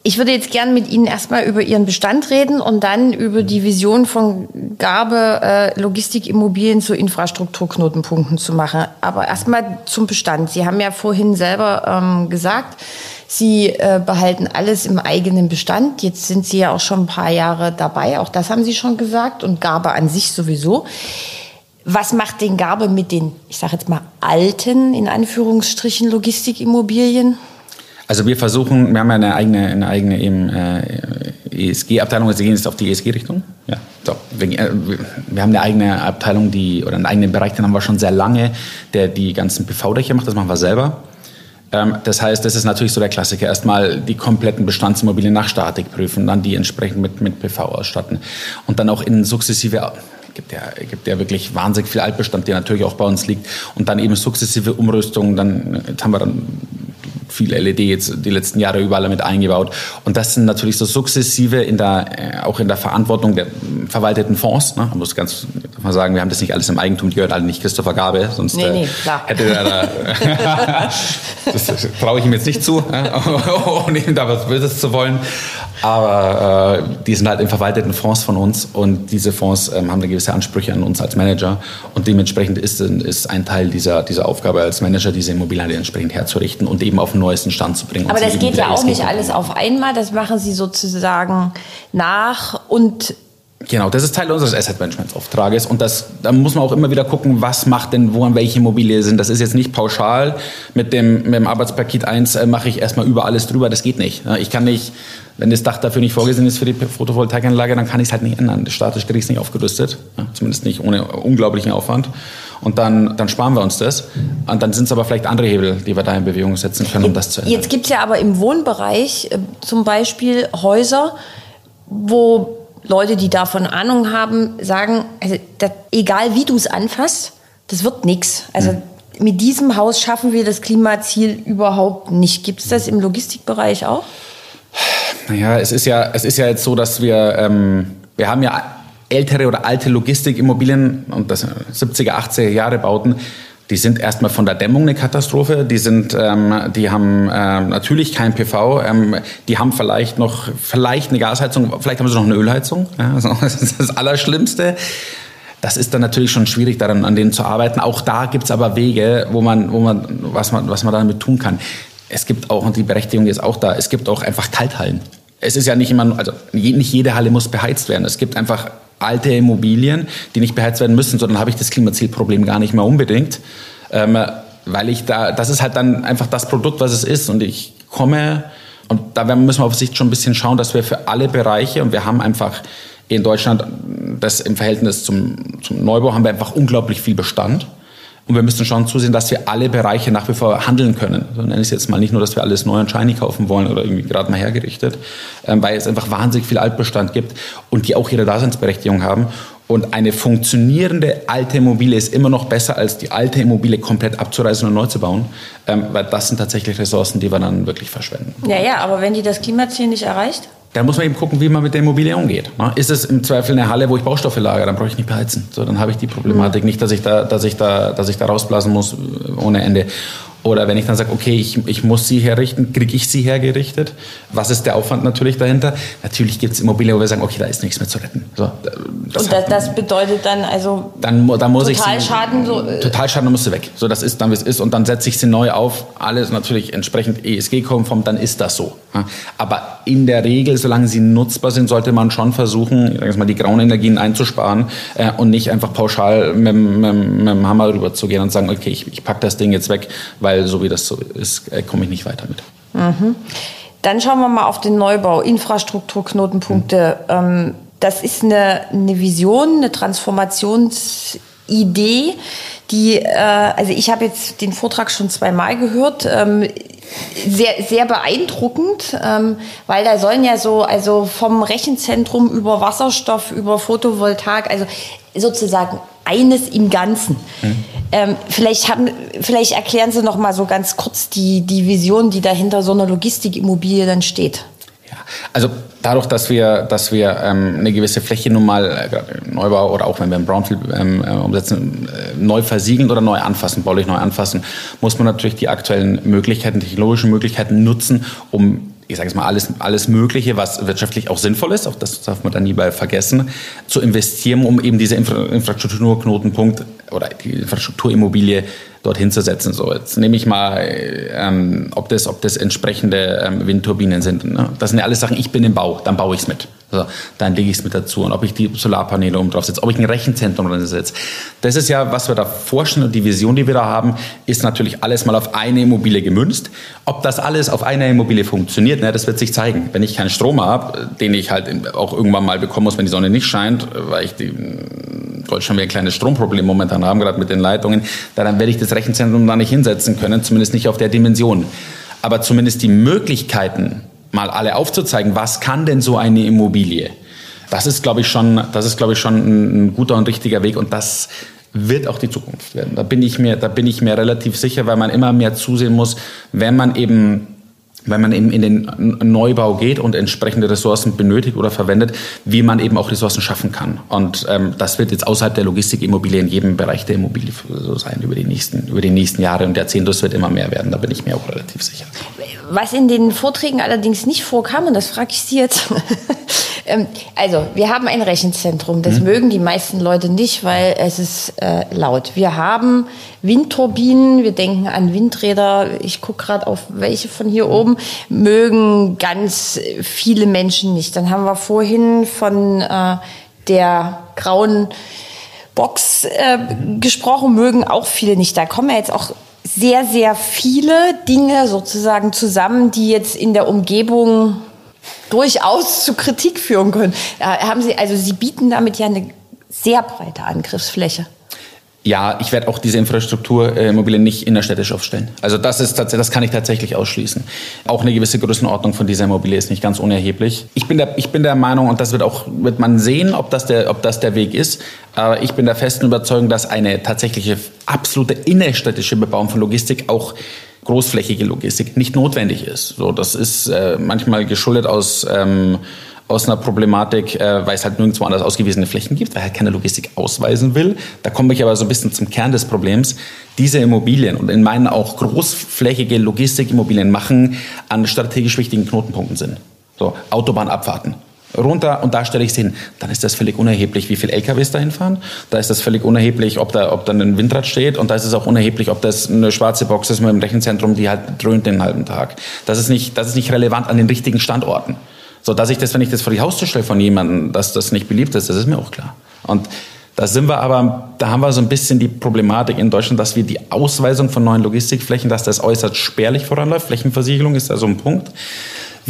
Ich würde jetzt gern mit Ihnen erstmal über Ihren Bestand reden und dann über die Vision von Gabe, äh, Logistikimmobilien zu Infrastrukturknotenpunkten zu machen. Aber erstmal zum Bestand. Sie haben ja vorhin selber ähm, gesagt, Sie äh, behalten alles im eigenen Bestand. Jetzt sind Sie ja auch schon ein paar Jahre dabei. Auch das haben Sie schon gesagt. Und Gabe an sich sowieso. Was macht den Gabe mit den, ich sage jetzt mal, alten, in Anführungsstrichen, Logistikimmobilien? Also wir versuchen, wir haben ja eine eigene, eine eigene äh, ESG-Abteilung, also gehen jetzt auf die ESG-Richtung. Ja, so. Wir, äh, wir, haben eine eigene Abteilung, die, oder einen eigenen Bereich, den haben wir schon sehr lange, der die ganzen PV-Dächer macht, das machen wir selber. Ähm, das heißt, das ist natürlich so der Klassiker. Erstmal die kompletten Bestandsimmobilien nach Statik prüfen, dann die entsprechend mit, mit PV ausstatten und dann auch in sukzessive gibt ja, gibt ja wirklich wahnsinnig viel Altbestand, der natürlich auch bei uns liegt. Und dann eben sukzessive Umrüstungen. Dann jetzt haben wir dann viel LED jetzt die letzten Jahre überall mit eingebaut. Und das sind natürlich so sukzessive in der, äh, auch in der Verantwortung der verwalteten Fonds. Ne? Man muss ganz mal sagen, wir haben das nicht alles im Eigentum, die gehört alle nicht Christopher Gabe, sonst nee, nee, klar. hätte er da, (laughs) (laughs) das traue ich ihm jetzt nicht zu, (laughs) ohne ihm da was Böses zu wollen. Aber äh, die sind halt in verwalteten Fonds von uns und diese Fonds ähm, haben eine gewisse Ansprüche an uns als Manager und dementsprechend ist, ist ein Teil dieser, dieser Aufgabe als Manager, diese Immobilien entsprechend herzurichten und eben auf den neuesten Stand zu bringen. Aber das geht ja auch nicht alles auf einmal, das machen Sie sozusagen nach und Genau, das ist Teil unseres Asset Management Auftrages und das, da muss man auch immer wieder gucken, was macht denn, wo an welche Immobilie sind. Das ist jetzt nicht pauschal. Mit dem, mit dem Arbeitspaket 1 äh, mache ich erstmal über alles drüber. Das geht nicht. Ich kann nicht, wenn das Dach dafür nicht vorgesehen ist für die Photovoltaikanlage, dann kann ich es halt nicht ändern. Statisch kriege ich es nicht aufgerüstet. Zumindest nicht ohne unglaublichen Aufwand. Und dann, dann sparen wir uns das. Und dann sind es aber vielleicht andere Hebel, die wir da in Bewegung setzen können, um das zu ändern. Jetzt gibt es ja aber im Wohnbereich äh, zum Beispiel Häuser, wo Leute, die davon Ahnung haben, sagen, also das, egal wie du es anfasst, das wird nichts. Also mhm. mit diesem Haus schaffen wir das Klimaziel überhaupt nicht. Gibt es das im Logistikbereich auch? Naja, es ist ja, es ist ja jetzt so, dass wir, ähm, wir haben ja ältere oder alte Logistikimmobilien und das 70er, 80er Jahre Bauten, die sind erstmal von der Dämmung eine Katastrophe. Die sind, ähm, die haben ähm, natürlich kein PV. Ähm, die haben vielleicht noch, vielleicht eine Gasheizung, vielleicht haben sie noch eine Ölheizung. Ja, (laughs) also das ist das Allerschlimmste. Das ist dann natürlich schon schwierig, daran an denen zu arbeiten. Auch da gibt's aber Wege, wo man, wo man, was man, was man damit tun kann. Es gibt auch, und die Berechtigung ist auch da, es gibt auch einfach Kalthallen. Es ist ja nicht immer, also nicht jede Halle muss beheizt werden. Es gibt einfach alte Immobilien, die nicht beheizt werden müssen, sondern habe ich das Klimazielproblem gar nicht mehr unbedingt. Ähm, weil ich da, das ist halt dann einfach das Produkt, was es ist. Und ich komme, und da müssen wir auf Sicht schon ein bisschen schauen, dass wir für alle Bereiche, und wir haben einfach in Deutschland, das im Verhältnis zum, zum Neubau, haben wir einfach unglaublich viel Bestand. Und wir müssen schon zusehen, dass wir alle Bereiche nach wie vor handeln können. So nenne ich es jetzt mal nicht nur, dass wir alles neu und shiny kaufen wollen oder irgendwie gerade mal hergerichtet, ähm, weil es einfach wahnsinnig viel Altbestand gibt und die auch ihre Daseinsberechtigung haben. Und eine funktionierende alte Immobilie ist immer noch besser, als die alte Immobilie komplett abzureißen und neu zu bauen, ähm, weil das sind tatsächlich Ressourcen, die wir dann wirklich verschwenden. Ja, ja, aber wenn die das Klimaziel nicht erreicht? Da muss man eben gucken, wie man mit der Immobilie umgeht. Ne? Ist es im Zweifel eine Halle, wo ich Baustoffe lagere, dann brauche ich nicht beheizen. So, dann habe ich die Problematik nicht, dass ich da, dass ich da, dass ich da rausblasen muss ohne Ende. Oder wenn ich dann sage, okay, ich, ich muss sie herrichten, kriege ich sie hergerichtet? Was ist der Aufwand natürlich dahinter? Natürlich gibt es Immobilien, wo wir sagen, okay, da ist nichts mehr zu retten. So, das Und das, das, bedeutet dann also dann, dann muss Totalschaden? Ich sie, so, äh, Totalschaden muss sie weg. So, das ist dann, wie es ist. Und dann setze ich sie neu auf. Alles natürlich entsprechend ESG-konform, dann ist das so. Aber in der Regel, solange sie nutzbar sind, sollte man schon versuchen, ich mal, die grauen Energien einzusparen äh, und nicht einfach pauschal mit, mit, mit dem Hammer rüber zu gehen und sagen, okay, ich, ich packe das Ding jetzt weg, weil so wie das so ist, äh, komme ich nicht weiter mit. Mhm. Dann schauen wir mal auf den Neubau, Infrastrukturknotenpunkte. Mhm. Das ist eine, eine Vision, eine Transformationsidee, die, äh, also ich habe jetzt den Vortrag schon zweimal gehört. Ähm, sehr, sehr beeindruckend, ähm, weil da sollen ja so, also vom Rechenzentrum über Wasserstoff, über Photovoltaik, also sozusagen eines im Ganzen. Mhm. Ähm, vielleicht, haben, vielleicht erklären Sie noch mal so ganz kurz die, die Vision, die dahinter so einer Logistikimmobilie dann steht. Ja, also dadurch, dass wir, dass wir ähm, eine gewisse Fläche nun mal, äh, Neubau oder auch wenn wir im Brownfield ähm, äh, umsetzen, äh, neu versiegeln oder neu anfassen, baulich neu anfassen, muss man natürlich die aktuellen Möglichkeiten, technologischen Möglichkeiten nutzen, um ich sage jetzt mal, alles, alles Mögliche, was wirtschaftlich auch sinnvoll ist, auch das darf man dann nie bei vergessen, zu investieren, um eben diese Infra Infrastrukturknotenpunkt oder die Infrastrukturimmobilie dorthin zu setzen. So, jetzt nehme ich mal, ähm, ob, das, ob das entsprechende ähm, Windturbinen sind. Ne? Das sind ja alles Sachen, ich bin im Bau, dann baue ich es mit. Also, dann lege ich es mit dazu. Und ob ich die Solarpaneele oben drauf setze, ob ich ein Rechenzentrum drin setze. Das ist ja, was wir da forschen und die Vision, die wir da haben, ist natürlich alles mal auf eine Immobilie gemünzt. Ob das alles auf einer Immobilie funktioniert, ne, das wird sich zeigen. Wenn ich keinen Strom habe, den ich halt auch irgendwann mal bekommen muss, wenn die Sonne nicht scheint, weil ich die Deutschland wir ein kleines Stromproblem momentan haben, gerade mit den Leitungen, dann werde ich das Rechenzentrum da nicht hinsetzen können, zumindest nicht auf der Dimension. Aber zumindest die Möglichkeiten, mal alle aufzuzeigen, was kann denn so eine Immobilie? Das ist, glaube ich, schon, das ist, glaube ich, schon ein guter und richtiger Weg und das wird auch die Zukunft werden. Da bin ich mir, da bin ich mir relativ sicher, weil man immer mehr zusehen muss, wenn man eben wenn man eben in den Neubau geht und entsprechende Ressourcen benötigt oder verwendet, wie man eben auch Ressourcen schaffen kann. Und ähm, das wird jetzt außerhalb der Logistikimmobilie in jedem Bereich der Immobilie so sein über die nächsten, über die nächsten Jahre und Jahrzehnte. Das wird immer mehr werden, da bin ich mir auch relativ sicher. Was in den Vorträgen allerdings nicht vorkam, und das frage ich Sie jetzt, also wir haben ein Rechenzentrum, das hm. mögen die meisten Leute nicht, weil es ist äh, laut. Wir haben Windturbinen, wir denken an Windräder, ich gucke gerade auf welche von hier oben, mögen ganz viele Menschen nicht. Dann haben wir vorhin von äh, der grauen Box äh, gesprochen, mögen auch viele nicht. Da kommen ja jetzt auch sehr, sehr viele Dinge sozusagen zusammen, die jetzt in der Umgebung durchaus zu Kritik führen können. Äh, haben Sie, also Sie bieten damit ja eine sehr breite Angriffsfläche. Ja, ich werde auch diese Infrastrukturimmobilien nicht innerstädtisch aufstellen. Also das ist das kann ich tatsächlich ausschließen. Auch eine gewisse Größenordnung von dieser Immobilie ist nicht ganz unerheblich. Ich bin der, ich bin der Meinung, und das wird auch, wird man sehen, ob das der, ob das der Weg ist. Aber ich bin der festen Überzeugung, dass eine tatsächliche absolute innerstädtische Bebauung von Logistik auch großflächige Logistik nicht notwendig ist. So, das ist äh, manchmal geschuldet aus ähm, aus einer Problematik, äh, weil es halt nirgendwo anders ausgewiesene Flächen gibt, weil halt keine Logistik ausweisen will. Da komme ich aber so ein bisschen zum Kern des Problems. Diese Immobilien und in meinen auch großflächige Logistikimmobilien machen an strategisch wichtigen Knotenpunkten Sinn. So, Autobahnabfahrten. Runter und da stelle ich es hin. Dann ist das völlig unerheblich, wie viele LKWs dahin fahren. Da ist das völlig unerheblich, ob da, ob da ein Windrad steht. Und da ist es auch unerheblich, ob das eine schwarze Box ist mit einem Rechenzentrum, die halt dröhnt den halben Tag. Das ist nicht, das ist nicht relevant an den richtigen Standorten. So dass ich das, wenn ich das vor die Haustür stelle von jemandem, dass das nicht beliebt ist, das ist mir auch klar. Und da sind wir aber, da haben wir so ein bisschen die Problematik in Deutschland, dass wir die Ausweisung von neuen Logistikflächen, dass das äußerst spärlich voranläuft. Flächenversiegelung ist da so ein Punkt.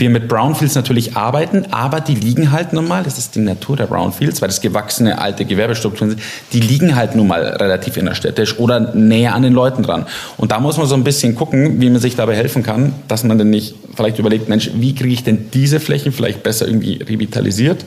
Wir mit Brownfields natürlich arbeiten, aber die liegen halt nun mal, das ist die Natur der Brownfields, weil das gewachsene alte Gewerbestrukturen sind, die liegen halt nun mal relativ innerstädtisch oder näher an den Leuten dran. Und da muss man so ein bisschen gucken, wie man sich dabei helfen kann, dass man dann nicht vielleicht überlegt, Mensch, wie kriege ich denn diese Flächen vielleicht besser irgendwie revitalisiert?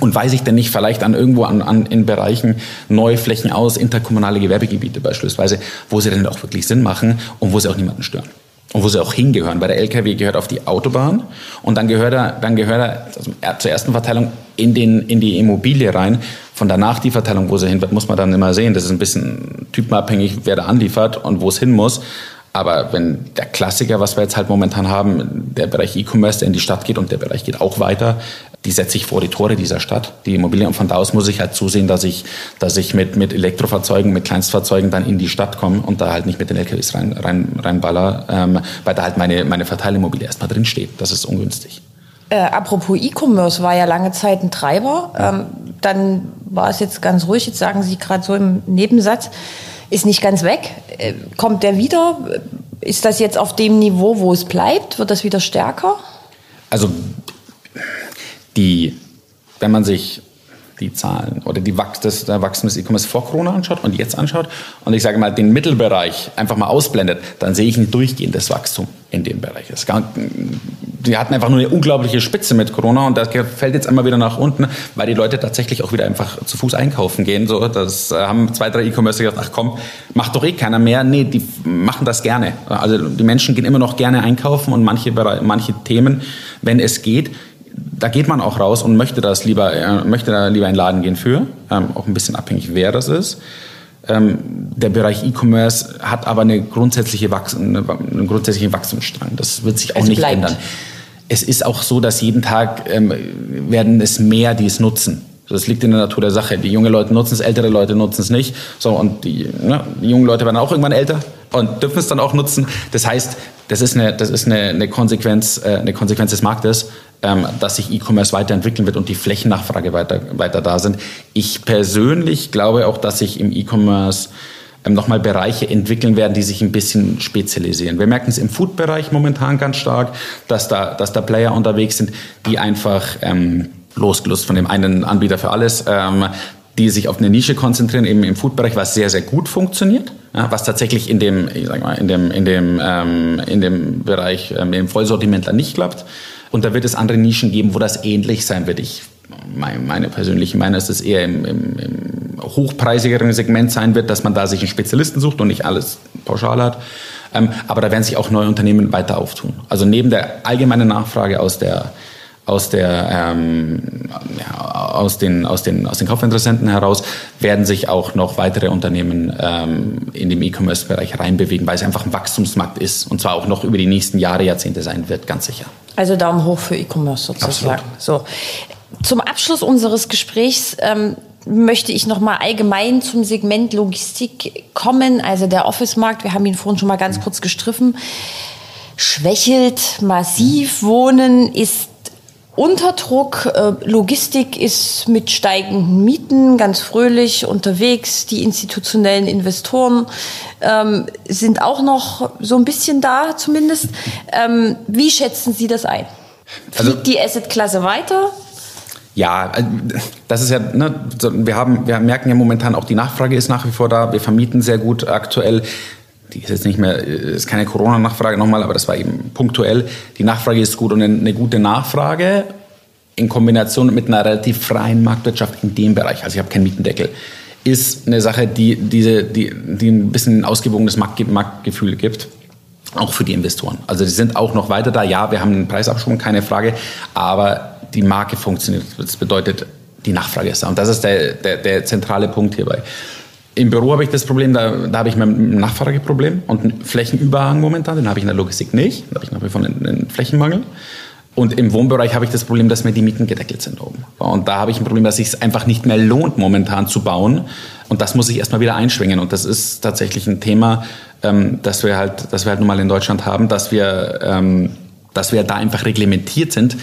Und weiß ich denn nicht vielleicht an irgendwo an, an in Bereichen neue Flächen aus, interkommunale Gewerbegebiete beispielsweise, wo sie dann auch wirklich Sinn machen und wo sie auch niemanden stören? Und wo sie auch hingehören. Weil der LKW gehört auf die Autobahn und dann gehört er, dann gehört er zur ersten Verteilung in, den, in die Immobilie rein. Von danach die Verteilung, wo sie hin wird, muss man dann immer sehen. Das ist ein bisschen typenabhängig, wer da anliefert und wo es hin muss. Aber wenn der Klassiker, was wir jetzt halt momentan haben, der Bereich E-Commerce, der in die Stadt geht und der Bereich geht auch weiter, die setze ich vor die Tore dieser Stadt, die Immobilien. Und von da aus muss ich halt zusehen, dass ich, dass ich mit, mit Elektrofahrzeugen, mit Kleinstfahrzeugen dann in die Stadt komme und da halt nicht mit den LKWs rein, rein, reinballer, ähm, weil da halt meine, meine Verteilimmobilie erstmal drin steht. Das ist ungünstig. Äh, apropos E-Commerce war ja lange Zeit ein Treiber. Ähm, dann war es jetzt ganz ruhig. Jetzt sagen Sie gerade so im Nebensatz, ist nicht ganz weg. Äh, kommt der wieder? Ist das jetzt auf dem Niveau, wo es bleibt? Wird das wieder stärker? Also die, wenn man sich die Zahlen oder die Wachs des, der Wachstum des E-Commerce vor Corona anschaut und jetzt anschaut und ich sage mal den Mittelbereich einfach mal ausblendet, dann sehe ich ein durchgehendes Wachstum in dem Bereich. Es die hatten einfach nur eine unglaubliche Spitze mit Corona und das fällt jetzt einmal wieder nach unten, weil die Leute tatsächlich auch wieder einfach zu Fuß einkaufen gehen. So, das äh, haben zwei, drei E-Commerce gesagt, ach komm, macht doch eh keiner mehr. Nee, die machen das gerne. Also die Menschen gehen immer noch gerne einkaufen und manche, manche Themen, wenn es geht, da geht man auch raus und möchte das lieber, äh, möchte da lieber in den Laden gehen für, ähm, auch ein bisschen abhängig, wer das ist. Ähm, der Bereich E-Commerce hat aber eine grundsätzliche Wachs eine, einen grundsätzlichen Wachstumsstrang. Das wird sich auch also nicht bleibt. ändern. Es ist auch so, dass jeden Tag ähm, werden es mehr, die es nutzen. Das liegt in der Natur der Sache. Die jungen Leute nutzen es, ältere Leute nutzen es nicht. So, und die, ne, die jungen Leute werden auch irgendwann älter und dürfen es dann auch nutzen. Das heißt, das ist eine, das ist eine, eine, Konsequenz, äh, eine Konsequenz des Marktes, ähm, dass sich E-Commerce weiterentwickeln wird und die Flächennachfrage weiter, weiter da sind. Ich persönlich glaube auch, dass sich im E-Commerce nochmal Bereiche entwickeln werden, die sich ein bisschen spezialisieren. Wir merken es im Food-Bereich momentan ganz stark, dass da, dass da Player unterwegs sind, die einfach ähm, losgelöst von dem einen Anbieter für alles, ähm, die sich auf eine Nische konzentrieren, eben im Food-Bereich, was sehr, sehr gut funktioniert, ja, was tatsächlich in dem, ich sag mal, in dem, in dem, ähm, in dem Bereich, ähm, im Vollsortimentler nicht klappt. Und da wird es andere Nischen geben, wo das ähnlich sein wird. Ich, meine persönliche Meinung ist, es eher im, im, im hochpreisigeren Segment sein wird, dass man da sich einen Spezialisten sucht und nicht alles pauschal hat. Ähm, aber da werden sich auch neue Unternehmen weiter auftun. Also neben der allgemeinen Nachfrage aus der aus, der, ähm, ja, aus, den, aus, den, aus den Kaufinteressenten heraus werden sich auch noch weitere Unternehmen ähm, in dem E-Commerce-Bereich reinbewegen, weil es einfach ein Wachstumsmarkt ist und zwar auch noch über die nächsten Jahre, Jahrzehnte sein wird, ganz sicher. Also Daumen hoch für E-Commerce sozusagen. So. Zum Abschluss unseres Gesprächs ähm, möchte ich noch mal allgemein zum Segment Logistik kommen. Also der Office-Markt, wir haben ihn vorhin schon mal ganz kurz gestriffen, schwächelt massiv. Wohnen ist unter Druck. Äh, Logistik ist mit steigenden Mieten ganz fröhlich unterwegs. Die institutionellen Investoren ähm, sind auch noch so ein bisschen da zumindest. Ähm, wie schätzen Sie das ein? Also Fliegt also, die Assetklasse weiter? Ja, äh, das ist ja, ne, wir, haben, wir merken ja momentan auch, die Nachfrage ist nach wie vor da. Wir vermieten sehr gut aktuell die ist jetzt nicht mehr, ist keine Corona-Nachfrage nochmal, aber das war eben punktuell. Die Nachfrage ist gut und eine gute Nachfrage in Kombination mit einer relativ freien Marktwirtschaft in dem Bereich, also ich habe keinen Mietendeckel, ist eine Sache, die, diese, die, die ein bisschen ein ausgewogenes Marktgefühl gibt. Auch für die Investoren. Also die sind auch noch weiter da. Ja, wir haben einen Preisabschwung, keine Frage. Aber die Marke funktioniert. Das bedeutet, die Nachfrage ist da. Und das ist der, der, der zentrale Punkt hierbei. Im Büro habe ich das Problem, da, da habe ich ein Nachfrageproblem und einen Flächenüberhang momentan, den habe ich in der Logistik nicht. Da habe ich nach wie vor einen, einen Flächenmangel. Und im Wohnbereich habe ich das Problem, dass mir die Mieten gedeckelt sind oben. Und da habe ich ein Problem, dass es sich einfach nicht mehr lohnt, momentan zu bauen. Und das muss ich erstmal wieder einschwingen. Und das ist tatsächlich ein Thema, ähm, das wir halt, das wir halt nun mal in Deutschland haben, dass wir, ähm, dass wir da einfach reglementiert sind,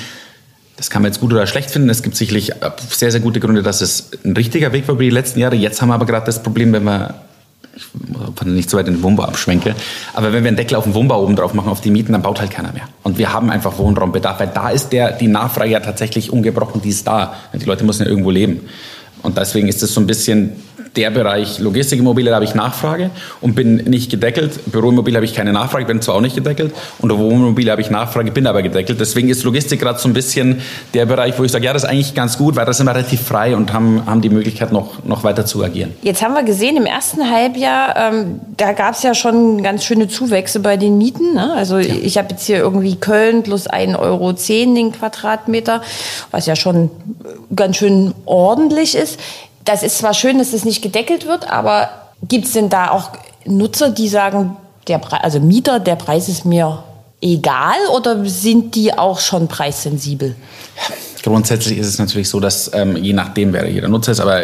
das kann man jetzt gut oder schlecht finden. Es gibt sicherlich sehr, sehr gute Gründe, dass es ein richtiger Weg war über die letzten Jahre. Jetzt haben wir aber gerade das Problem, wenn wir ich nicht so weit in den Wohnbau abschwenke. Aber wenn wir einen Deckel auf den Wohnbau oben drauf machen, auf die Mieten, dann baut halt keiner mehr. Und wir haben einfach Wohnraumbedarf, weil da ist der, die Nachfrage ja tatsächlich ungebrochen, die ist da. Die Leute müssen ja irgendwo leben. Und deswegen ist es so ein bisschen der Bereich Logistikimmobilie, da habe ich Nachfrage und bin nicht gedeckelt. Büroimmobilie habe ich keine Nachfrage, bin zwar auch nicht gedeckelt. Und Wohnimmobilie habe ich Nachfrage, bin aber gedeckelt. Deswegen ist Logistik gerade so ein bisschen der Bereich, wo ich sage, ja, das ist eigentlich ganz gut, weil da sind wir relativ frei und haben, haben die Möglichkeit, noch, noch weiter zu agieren. Jetzt haben wir gesehen, im ersten Halbjahr, ähm, da gab es ja schon ganz schöne Zuwächse bei den Mieten. Ne? Also ja. ich habe jetzt hier irgendwie Köln plus 1,10 Euro den Quadratmeter, was ja schon ganz schön ordentlich ist das ist zwar schön, dass es nicht gedeckelt wird, aber gibt es denn da auch Nutzer, die sagen, der Pre also Mieter, der Preis ist mir egal oder sind die auch schon preissensibel? Grundsätzlich ist es natürlich so, dass ähm, je nachdem, wer jeder Nutzer ist, aber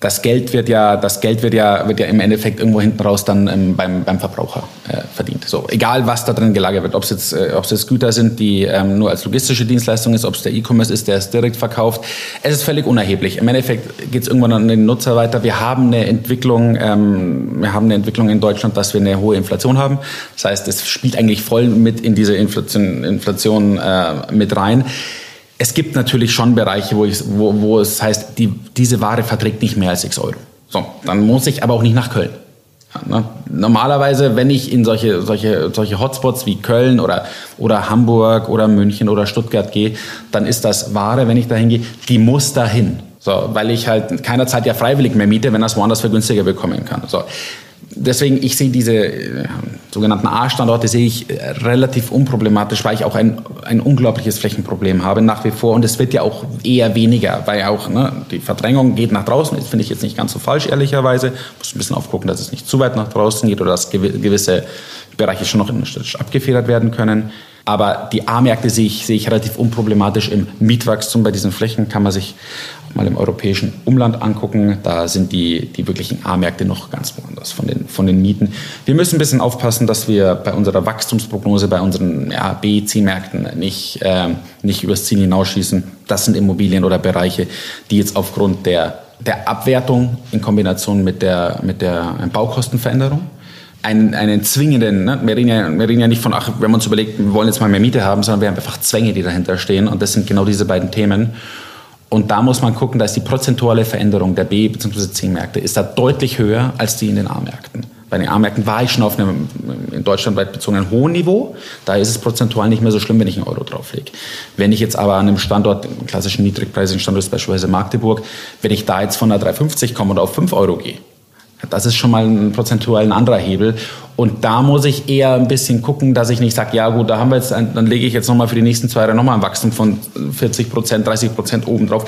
das Geld wird ja, das Geld wird ja, wird ja im Endeffekt irgendwo hinten raus dann ähm, beim, beim Verbraucher äh, verdient. So, egal was da drin gelagert wird, ob es jetzt, äh, ob es jetzt Güter sind, die ähm, nur als logistische Dienstleistung ist, ob es der E-Commerce ist, der es direkt verkauft. Es ist völlig unerheblich. Im Endeffekt geht es irgendwann an den Nutzer weiter. Wir haben eine Entwicklung, ähm, wir haben eine Entwicklung in Deutschland, dass wir eine hohe Inflation haben. Das heißt, es spielt eigentlich voll mit in diese Inflation, Inflation äh, mit rein. Es gibt natürlich schon Bereiche, wo, ich, wo, wo es heißt, die, diese Ware verträgt nicht mehr als 6 Euro. So, dann muss ich aber auch nicht nach Köln. Ja, ne? Normalerweise, wenn ich in solche, solche, solche Hotspots wie Köln oder, oder Hamburg oder München oder Stuttgart gehe, dann ist das Ware, wenn ich dahin gehe, die muss dahin. So, weil ich halt keiner Zeit ja freiwillig mehr miete, wenn das woanders für günstiger bekommen kann. So deswegen, ich sehe diese äh, sogenannten A-Standorte sehe ich äh, relativ unproblematisch, weil ich auch ein, ein unglaubliches Flächenproblem habe nach wie vor. Und es wird ja auch eher weniger, weil auch ne, die Verdrängung geht nach draußen. Das finde ich jetzt nicht ganz so falsch, ehrlicherweise. Muss ein bisschen aufgucken, dass es nicht zu weit nach draußen geht oder dass gewisse Bereiche schon noch innenstädtisch abgefedert werden können. Aber die A-Märkte sehe ich, sehe ich relativ unproblematisch im Mietwachstum. Bei diesen Flächen kann man sich mal im europäischen Umland angucken. Da sind die, die wirklichen A-Märkte noch ganz woanders von den, von den Mieten. Wir müssen ein bisschen aufpassen, dass wir bei unserer Wachstumsprognose, bei unseren ja, B, C-Märkten nicht, äh, nicht übers Ziel hinausschießen. Das sind Immobilien oder Bereiche, die jetzt aufgrund der, der Abwertung in Kombination mit der, mit der Baukostenveränderung einen, einen zwingenden, ne? wir, reden ja, wir reden ja nicht von, ach, wenn man uns überlegt, wir wollen jetzt mal mehr Miete haben, sondern wir haben einfach Zwänge, die dahinter stehen und das sind genau diese beiden Themen. Und da muss man gucken, da ist die prozentuale Veränderung der B- bzw. C-Märkte ist da deutlich höher als die in den A-Märkten. Bei den A-Märkten war ich schon auf einem in Deutschland weit bezogenen hohen Niveau. Da ist es prozentual nicht mehr so schlimm, wenn ich einen Euro drauflege. Wenn ich jetzt aber an einem Standort, einen klassischen niedrigpreisigen Standort beispielsweise Magdeburg, wenn ich da jetzt von einer 3,50 komme und auf 5 Euro gehe, das ist schon mal ein prozentual ein anderer Hebel. Und da muss ich eher ein bisschen gucken, dass ich nicht sage, ja gut, da haben wir jetzt, ein, dann lege ich jetzt nochmal für die nächsten zwei Jahre nochmal ein Wachstum von 40 Prozent, 30 Prozent obendrauf.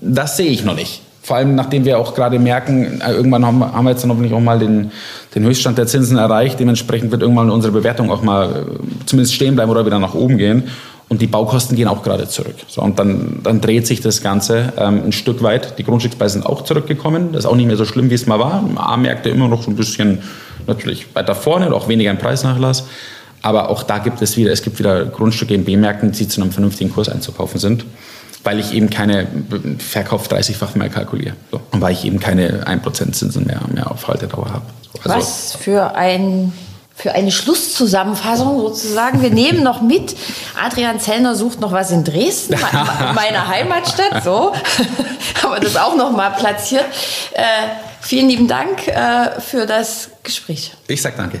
Das sehe ich noch nicht. Vor allem, nachdem wir auch gerade merken, irgendwann haben, wir jetzt dann hoffentlich auch mal den, den Höchststand der Zinsen erreicht. Dementsprechend wird irgendwann unsere Bewertung auch mal äh, zumindest stehen bleiben oder wieder nach oben gehen. Und die Baukosten gehen auch gerade zurück. So, und dann, dann dreht sich das Ganze ähm, ein Stück weit. Die Grundstückspreise sind auch zurückgekommen. Das ist auch nicht mehr so schlimm, wie es mal war. A-Märkte immer noch so ein bisschen natürlich weiter vorne auch weniger ein Preisnachlass. Aber auch da gibt es wieder, es gibt wieder Grundstücke in B-Märkten, die zu einem vernünftigen Kurs einzukaufen sind, weil ich eben keine Verkauf 30-fach mehr kalkuliere. So. Und weil ich eben keine 1% Zinsen mehr, mehr auf Haltedauer habe. So, also Was für ein für eine Schlusszusammenfassung sozusagen. Wir nehmen noch mit. Adrian Zellner sucht noch was in Dresden, (laughs) meiner Heimatstadt. So, (laughs) aber das auch noch mal platziert. Äh, vielen lieben Dank äh, für das Gespräch. Ich sag danke.